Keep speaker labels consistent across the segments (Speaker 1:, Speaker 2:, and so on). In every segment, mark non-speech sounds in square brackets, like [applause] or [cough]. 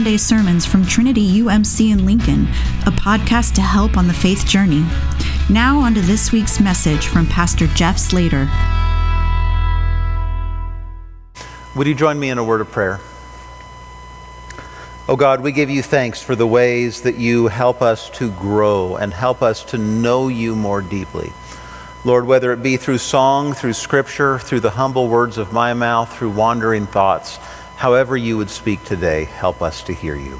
Speaker 1: Sunday sermons from Trinity UMC in Lincoln, a podcast to help on the faith journey. Now, on to this week's message from Pastor Jeff Slater.
Speaker 2: Would you join me in a word of prayer? Oh God, we give you thanks for the ways that you help us to grow and help us to know you more deeply. Lord, whether it be through song, through scripture, through the humble words of my mouth, through wandering thoughts, however you would speak today, help us to hear you.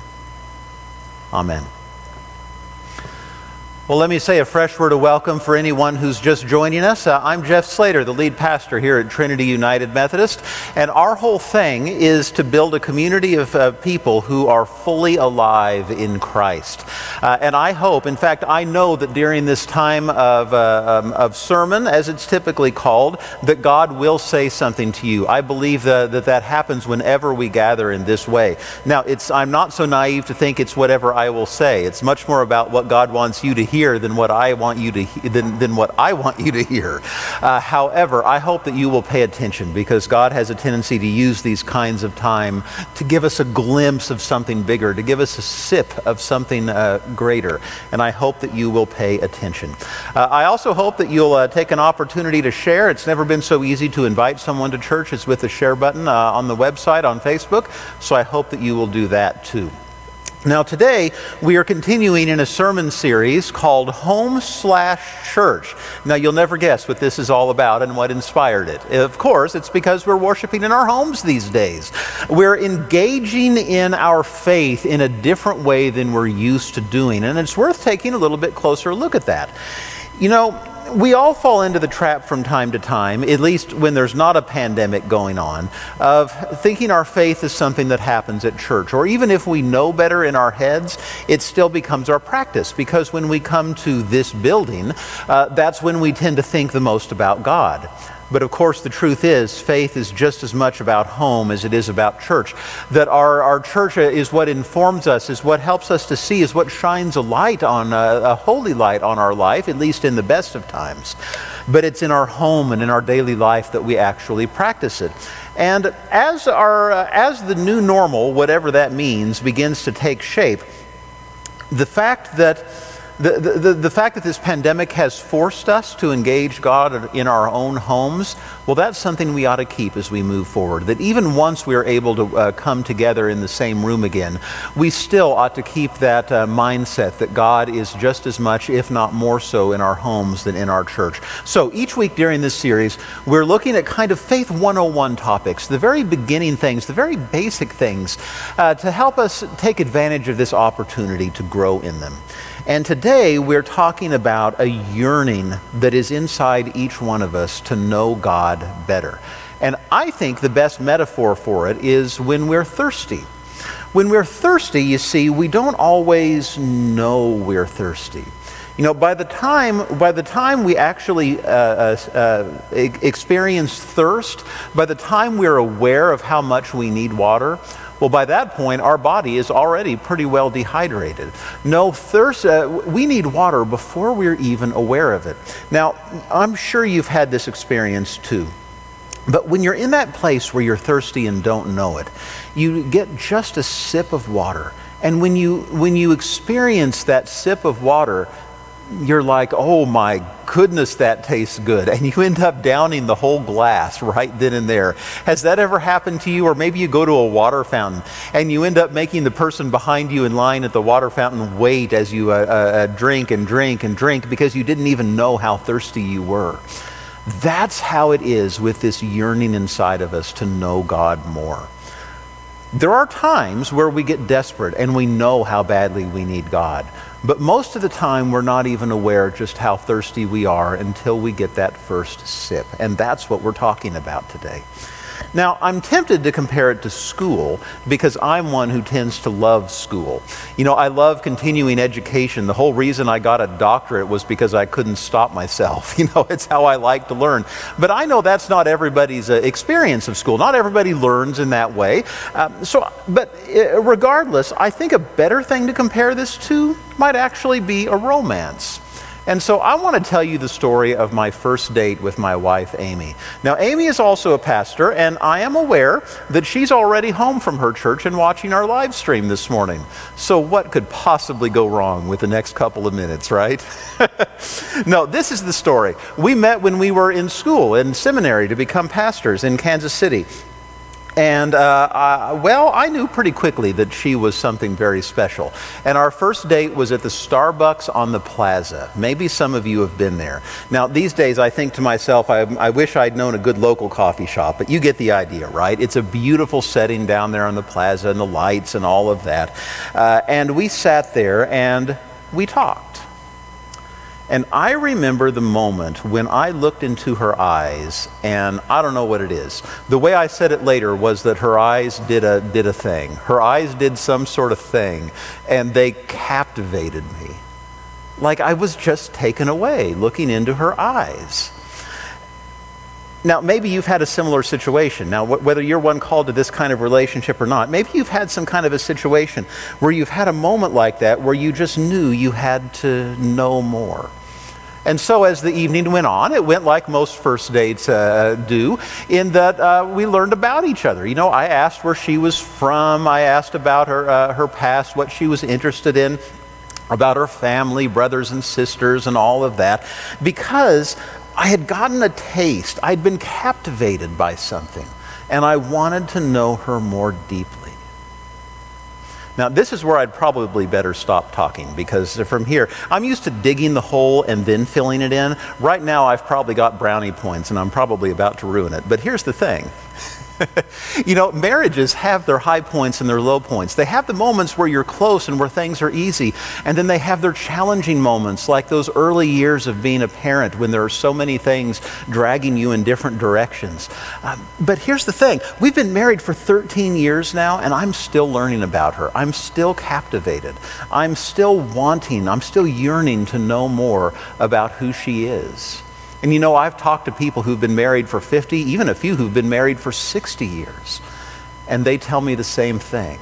Speaker 2: Amen. Well, let me say a fresh word of welcome for anyone who's just joining us. Uh, I'm Jeff Slater, the lead pastor here at Trinity United Methodist, and our whole thing is to build a community of uh, people who are fully alive in Christ. Uh, and I hope, in fact, I know that during this time of, uh, um, of sermon, as it's typically called, that God will say something to you. I believe that that, that happens whenever we gather in this way. Now, it's, I'm not so naive to think it's whatever I will say. It's much more about what God wants you to hear hear than what I want you to than, than what I want you to hear. Uh, however, I hope that you will pay attention because God has a tendency to use these kinds of time to give us a glimpse of something bigger, to give us a sip of something uh, greater. And I hope that you will pay attention. Uh, I also hope that you'll uh, take an opportunity to share. It's never been so easy to invite someone to church as with the share button uh, on the website on Facebook. So I hope that you will do that too. Now, today we are continuing in a sermon series called Home Slash Church. Now, you'll never guess what this is all about and what inspired it. Of course, it's because we're worshiping in our homes these days. We're engaging in our faith in a different way than we're used to doing, and it's worth taking a little bit closer look at that. You know, we all fall into the trap from time to time, at least when there's not a pandemic going on, of thinking our faith is something that happens at church. Or even if we know better in our heads, it still becomes our practice because when we come to this building, uh, that's when we tend to think the most about God. But of course, the truth is, faith is just as much about home as it is about church. That our, our church is what informs us, is what helps us to see, is what shines a light on, a, uh, a holy light on our life, at least in the best of times. But it's in our home and in our daily life that we actually practice it. And as, our, uh, as the new normal, whatever that means, begins to take shape, the fact that the, the, the, fact that this pandemic has forced us to engage God in our own homes, well, that's something we ought to keep as we move forward. That even once we are able to uh, come together in the same room again, we still ought to keep that uh, mindset that God is just as much, if not more so, in our homes than in our church. So each week during this series, we're looking at kind of Faith 101 topics, the very beginning things, the very basic things, uh, to help us take advantage of this opportunity to grow in them. And today we're talking about a yearning that is inside each one of us to know God better. And I think the best metaphor for it is when we're thirsty. When we're thirsty, you see, we don't always know we're thirsty. You know, by the time, by the time we actually uh, uh, uh, experience thirst, by the time we're aware of how much we need water, well, by that point, our body is already pretty well dehydrated. No thirst, uh, we need water before we're even aware of it. Now, I'm sure you've had this experience too. But when you're in that place where you're thirsty and don't know it, you get just a sip of water. And when you, when you experience that sip of water, you're like, oh my goodness, that tastes good. And you end up downing the whole glass right then and there. Has that ever happened to you? Or maybe you go to a water fountain and you end up making the person behind you in line at the water fountain wait as you uh, uh, drink and drink and drink because you didn't even know how thirsty you were. That's how it is with this yearning inside of us to know God more. There are times where we get desperate and we know how badly we need God. But most of the time, we're not even aware just how thirsty we are until we get that first sip. And that's what we're talking about today. Now, I'm tempted to compare it to school because I'm one who tends to love school. You know, I love continuing education. The whole reason I got a doctorate was because I couldn't stop myself. [laughs] You know, it's how I like to learn. But I know that's not everybody's uh, experience of school. Not everybody learns in that way. Um, so, but uh, regardless, I think a better thing to compare this to might actually be a romance. And so I want to tell you the story of my first date with my wife, Amy. Now, Amy is also a pastor, and I am aware that she's already home from her church and watching our live stream this morning. So, what could possibly go wrong with the next couple of minutes, right? [laughs] no, this is the story. We met when we were in school, in seminary, to become pastors in Kansas City. And uh, uh, well, I knew pretty quickly that she was something very special. And our first date was at the Starbucks on the plaza. Maybe some of you have been there. Now, these days, I think to myself, I, I wish I'd known a good local coffee shop, but you get the idea, right? It's a beautiful setting down there on the plaza and the lights and all of that. Uh, and we sat there and we talked. And I remember the moment when I looked into her eyes, and I don't know what it is. The way I said it later was that her eyes did a, did a thing. Her eyes did some sort of thing, and they captivated me. Like I was just taken away looking into her eyes. Now, maybe you've had a similar situation. Now, wh- whether you're one called to this kind of relationship or not, maybe you've had some kind of a situation where you've had a moment like that where you just knew you had to know more. And so, as the evening went on, it went like most first dates uh, do, in that uh, we learned about each other. You know, I asked where she was from, I asked about her, uh, her past, what she was interested in, about her family, brothers and sisters, and all of that, because I had gotten a taste. I'd been captivated by something, and I wanted to know her more deeply. Now, this is where I'd probably better stop talking because from here, I'm used to digging the hole and then filling it in. Right now, I've probably got brownie points and I'm probably about to ruin it. But here's the thing [laughs] you know, marriages have their high points and their low points. They have the moments where you're close and where things are easy. And then they have their challenging moments, like those early years of being a parent when there are so many things dragging you in different directions. Um, but here's the thing we've been married for 13 years now, and I'm still learning about her. I'm still captivated. I'm still wanting, I'm still yearning to know more about who she is. And you know, I've talked to people who've been married for 50, even a few who've been married for 60 years, and they tell me the same thing.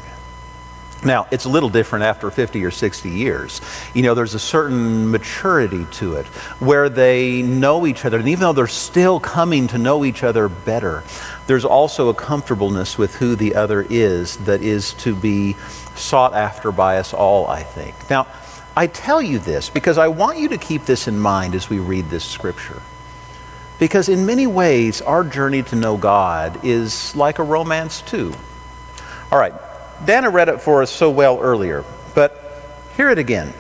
Speaker 2: Now, it's a little different after 50 or 60 years. You know, there's a certain maturity to it where they know each other, and even though they're still coming to know each other better, there's also a comfortableness with who the other is that is to be sought after by us all, I think. Now, I tell you this because I want you to keep this in mind as we read this scripture. Because in many ways, our journey to know God is like a romance, too. All right, Dana read it for us so well earlier, but hear it again.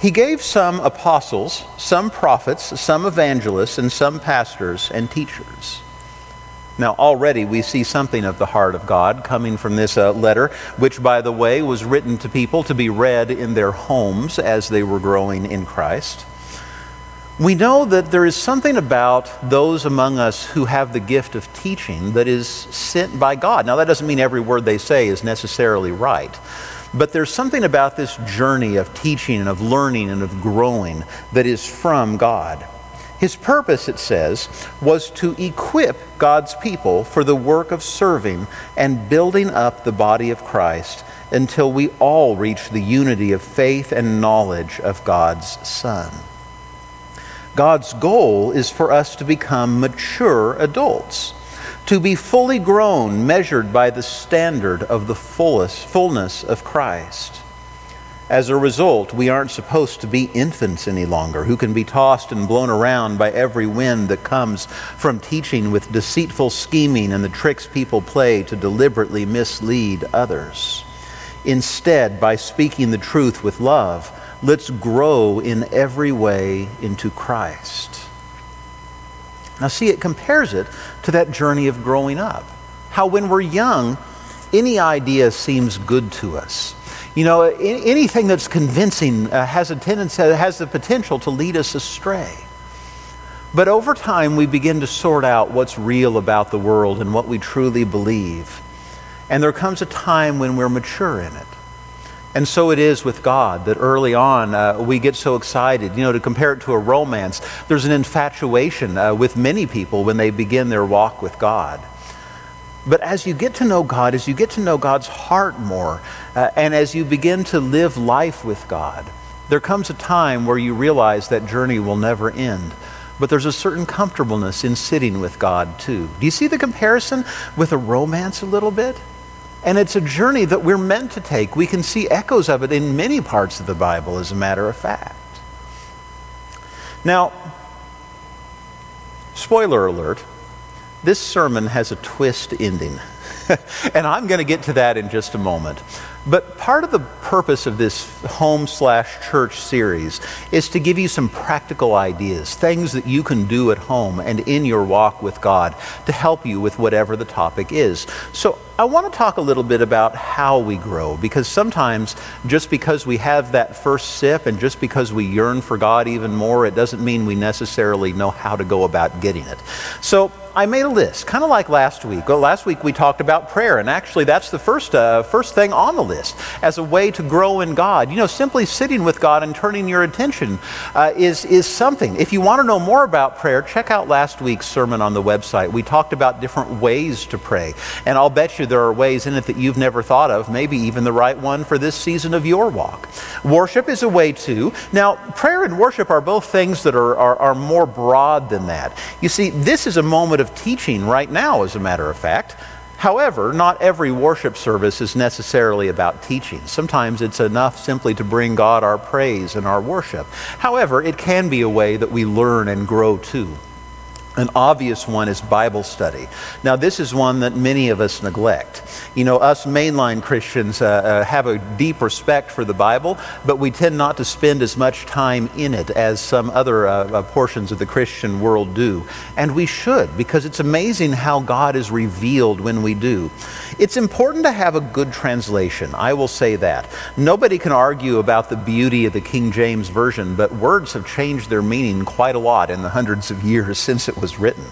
Speaker 2: He gave some apostles, some prophets, some evangelists, and some pastors and teachers now, already we see something of the heart of God coming from this uh, letter, which, by the way, was written to people to be read in their homes as they were growing in Christ. We know that there is something about those among us who have the gift of teaching that is sent by God. Now, that doesn't mean every word they say is necessarily right, but there's something about this journey of teaching and of learning and of growing that is from God. His purpose, it says, was to equip God's people for the work of serving and building up the body of Christ until we all reach the unity of faith and knowledge of God's Son. God's goal is for us to become mature adults, to be fully grown, measured by the standard of the fullest, fullness of Christ. As a result, we aren't supposed to be infants any longer who can be tossed and blown around by every wind that comes from teaching with deceitful scheming and the tricks people play to deliberately mislead others. Instead, by speaking the truth with love, let's grow in every way into Christ. Now, see, it compares it to that journey of growing up. How, when we're young, any idea seems good to us you know, anything that's convincing uh, has a tendency, has the potential to lead us astray. But over time, we begin to sort out what's real about the world and what we truly believe. And there comes a time when we're mature in it. And so it is with God that early on uh, we get so excited. You know, to compare it to a romance, there's an infatuation uh, with many people when they begin their walk with God. But as you get to know God, as you get to know God's heart more, uh, and as you begin to live life with God, There comes a time where you realize that journey will never end. But there's a certain comfortableness in sitting with God, too. Do you see the comparison with a romance a little bit? And it's a journey that we're meant to take. We can see echoes of it in many parts of the Bible, as a matter of fact. Now, spoiler alert, this sermon has a twist ending. [laughs] and I'm going to get to that in just a moment. But part of the purpose of this home slash church series is to give you some practical ideas, things that you can do at home and in your walk with God to help you with whatever the topic is. So I want to talk a little bit about how we grow because sometimes just because we have that first sip and just because we yearn for God even more, it doesn't mean we necessarily know how to go about getting it. So I made a list, kind of like last week. Well, last week we talked about prayer, and actually that's the first, uh, first thing on the list as a way to grow in God. You know, simply sitting with God and turning your attention uh, is, is something. If you want to know more about prayer, check out last week's sermon on the website. We talked about different ways to pray, and I'll bet you there are ways in it that you've never thought of, maybe even the right one for this season of your walk. Worship is a way too. Now, prayer and worship are both things that are, are, are more broad than that. You see, this is a moment of of teaching right now, as a matter of fact. However, not every worship service is necessarily about teaching. Sometimes it's enough simply to bring God our praise and our worship. However, it can be a way that we learn and grow too. An obvious one is Bible study. Now, this is one that many of us neglect. You know, us mainline Christians uh, uh, have a deep respect for the Bible, but we tend not to spend as much time in it as some other uh, uh, portions of the Christian world do. And we should, because it's amazing how God is revealed when we do. It's important to have a good translation. I will say that. Nobody can argue about the beauty of the King James Version, but words have changed their meaning quite a lot in the hundreds of years [laughs] since it was was written.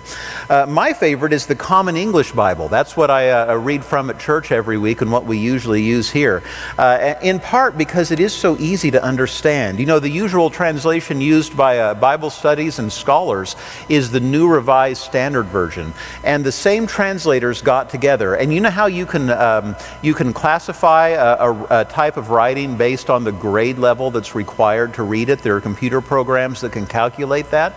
Speaker 2: Uh, my favorite is the Common English Bible. That's what I uh, read from at church every week and what we usually use here. Uh, in part because it is so easy to understand. You know, the usual translation used by uh, Bible studies and scholars is the New Revised Standard Version. And the same translators got together. And you know how you can, um, you can classify a, a, a type of writing based on the grade level that's required to read it? There are computer programs that can calculate that.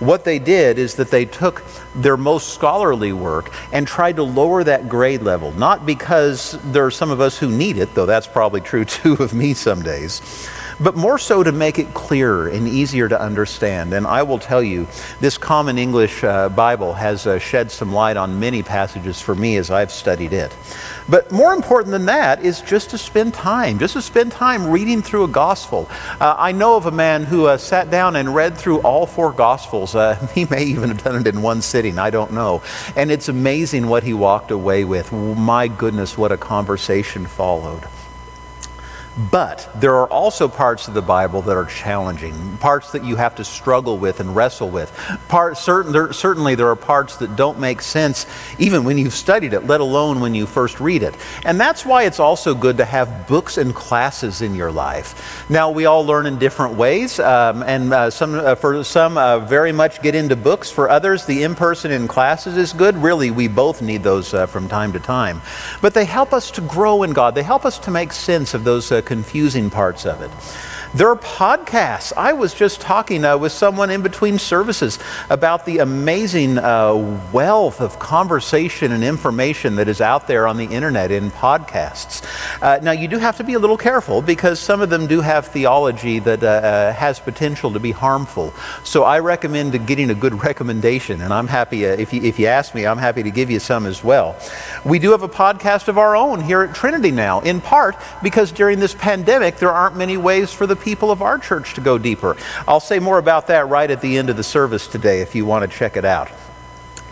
Speaker 2: What they did is that they took their most scholarly work and tried to lower that grade level, not because there are some of us who need it, though that's probably true [laughs] too of me some days but more so to make it clearer and easier to understand. And I will tell you, this Common English uh, Bible has uh, shed some light on many passages for me as I've studied it. But more important than that is just to spend time, just to spend time reading through a gospel. Uh, I know of a man who uh, sat down and read through all four gospels. Uh, [laughs] he may even have done it in one sitting, I don't know. And it's amazing what he walked away with. My goodness, what a conversation followed. But there are also parts of the Bible that are challenging, parts that you have to struggle with and wrestle with. Part, certain, there, certainly, there are parts that don't make sense even when you've studied it, let alone when you first read it. And that's why it's also good to have books and classes in your life. Now, we all learn in different ways, um, and uh, some, uh, for some, uh, very much get into books. For others, the in person in classes is good. Really, we both need those uh, from time to time. But they help us to grow in God, they help us to make sense of those uh, confusing parts of it. There are podcasts. I was just talking uh, with someone in between services about the amazing uh, wealth of conversation and information that is out there on the internet in podcasts. Uh, now, you do have to be a little careful because some of them do have theology that uh, uh, has potential to be harmful. So I recommend getting a good [laughs] recommendation, and I'm happy, uh, if, you, if you ask me, I'm happy to give you some as well. We do have a podcast of our own here at Trinity now, in part because during this pandemic, there aren't many ways for the people of our church to go deeper. I'll say more about that right at the end of the service today if you want to check it out.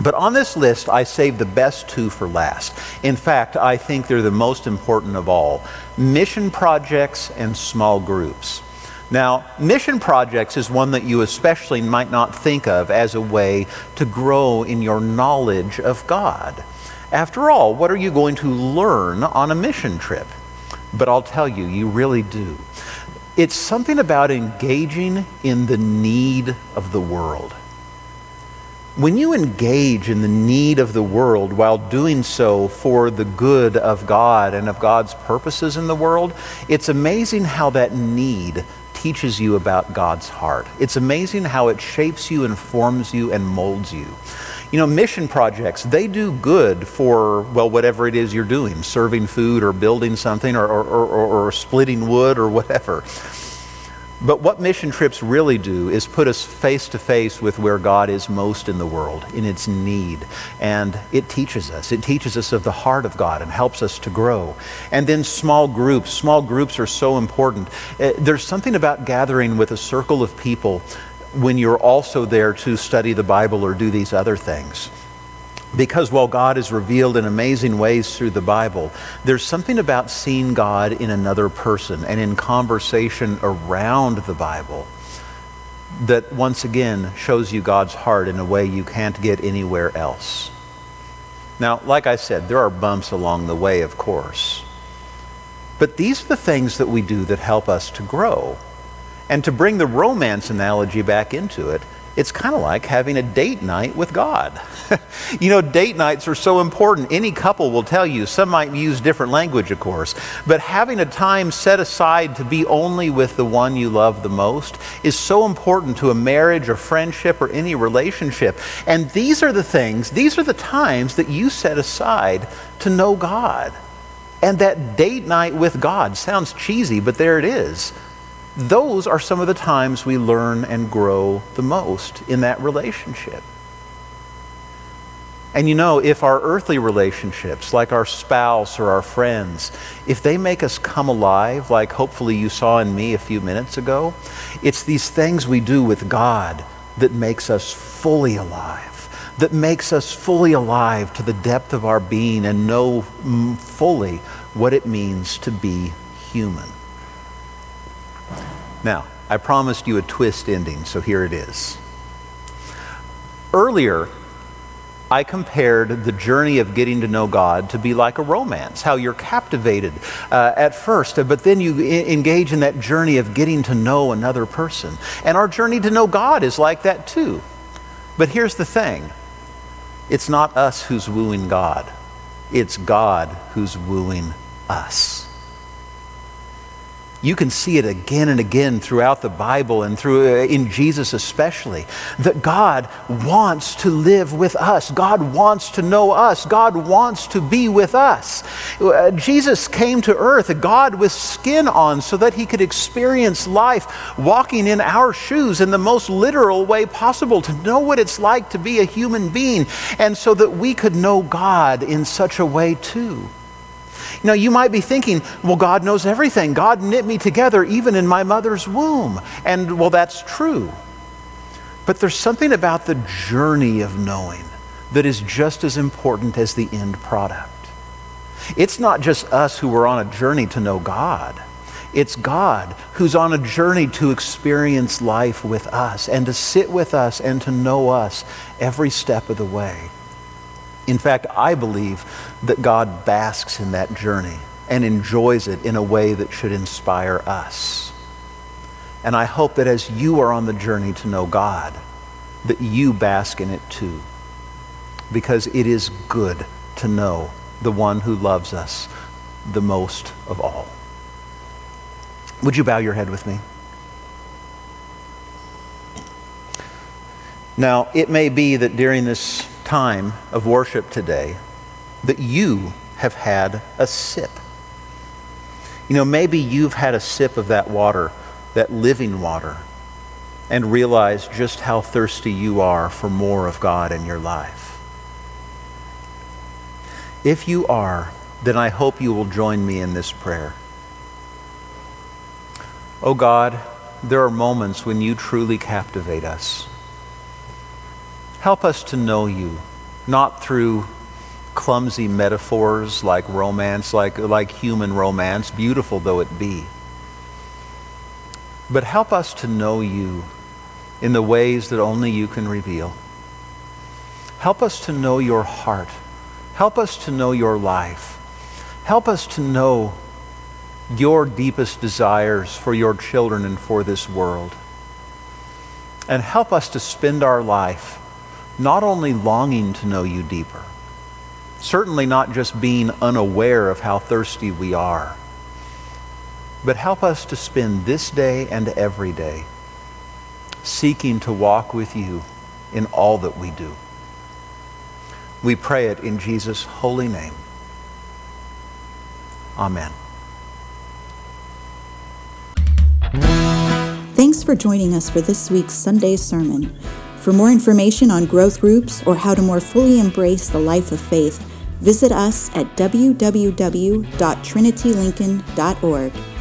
Speaker 2: But on this list, I saved the best two for last. In fact, I think they're the most important of all mission projects and small groups. Now, mission projects is one that you especially might not think of as a way to grow in your knowledge of God. After all, what are you going to learn on a mission trip? But I'll tell you, you really do. It's something about engaging in the need of the world. When you engage in the need of the world while doing so for the good of God and of God's purposes in the world, it's amazing how that need teaches you about God's heart. It's amazing how it shapes you, informs you, and molds you. You know, mission projects, they do good for, well, whatever it is you're doing, serving food or building something or, or, or, or splitting wood or whatever. But what mission trips really do is put us face to face with where God is most in the world, in its need. And it teaches us. It teaches us of the heart of God and helps us to grow. And then small groups. Small groups are so important. Eh, there's something about gathering with a circle of people when you're also there to study the Bible or do these other things. Because while God is revealed in amazing ways through the Bible, there's something about seeing God in another person and in conversation around the Bible that once again shows you God's heart in a way you can't get anywhere else. Now, like I said, there are bumps along the way, of course. But these are the things that we do that help us to grow. And to bring the romance analogy back into it, it's kind of like having a date night with God. [laughs] you know, date nights are so important. Any couple will tell you, some might use different language, of course, but having a time set aside to be only with the one you love the most is so important to a marriage or friendship or any relationship. And these are the things, these are the times that you set aside to know God. And that date night with God sounds cheesy, but there it is those are some of the times we learn and grow the most in that relationship. And you know, if our earthly relationships, like our spouse or our friends, if they make us come alive, like hopefully you saw in me a few minutes ago, it's these things we do with God that makes us fully alive, that makes us fully alive to the depth of our being and know fully what it means to be human. Now, I promised you a twist ending, so here it is. Earlier, I compared the journey of getting to know God to be like a romance, how you're captivated uh, at first, but then you I- engage in that journey of getting to know another person. And our journey to know God is like that too. But here's the thing it's not us who's wooing God, it's God who's wooing us you can see it again and again throughout the Bible and through uh, in Jesus especially that God wants to live with us. God wants to know us. God wants to be with us. Uh, Jesus came to earth, a God with skin on so that he could experience life walking in our shoes in the most literal way possible to know what it's like to be a human being and so that we could know God in such a way too. You know, you might be thinking, well, God knows everything. God knit me together even in my mother's womb. And, well, that's true. But there's something about the journey of knowing that is just as important as the end product. It's not just us who are on a journey to know God. It's God who's on a journey to experience life with us and to sit with us and to know us every step of the way. In fact, I believe that God basks in that journey and enjoys it in a way that should inspire us. And I hope that as you are on the journey to know God, that you bask in it too. Because it is good to know the one who loves us the most of all. Would you bow your head with me? Now, it may be that during this time of worship today that you have had a sip. You know, maybe you've had a sip of that water, that living water, and realized just how thirsty you are for more of God in your life. If you are, then I hope you will join me in this prayer. Oh God, there are moments when you truly captivate us. Help us to know you, not through clumsy metaphors like romance, like, like human romance, beautiful though it be. But help us to know you in the ways that only you can reveal. Help us to know your heart. Help us to know your life. Help us to know your deepest desires for your children and for this world. And help us to spend our life not only longing to know you deeper, certainly not just being unaware of how thirsty we are, but help us to spend this day and every day seeking to walk with you in all that we do. We pray it in Jesus' holy name. Amen.
Speaker 1: Thanks for joining us for this week's Sunday sermon. For more information on growth groups or how to more fully embrace the life of faith, visit us at www.trinitylincoln.org.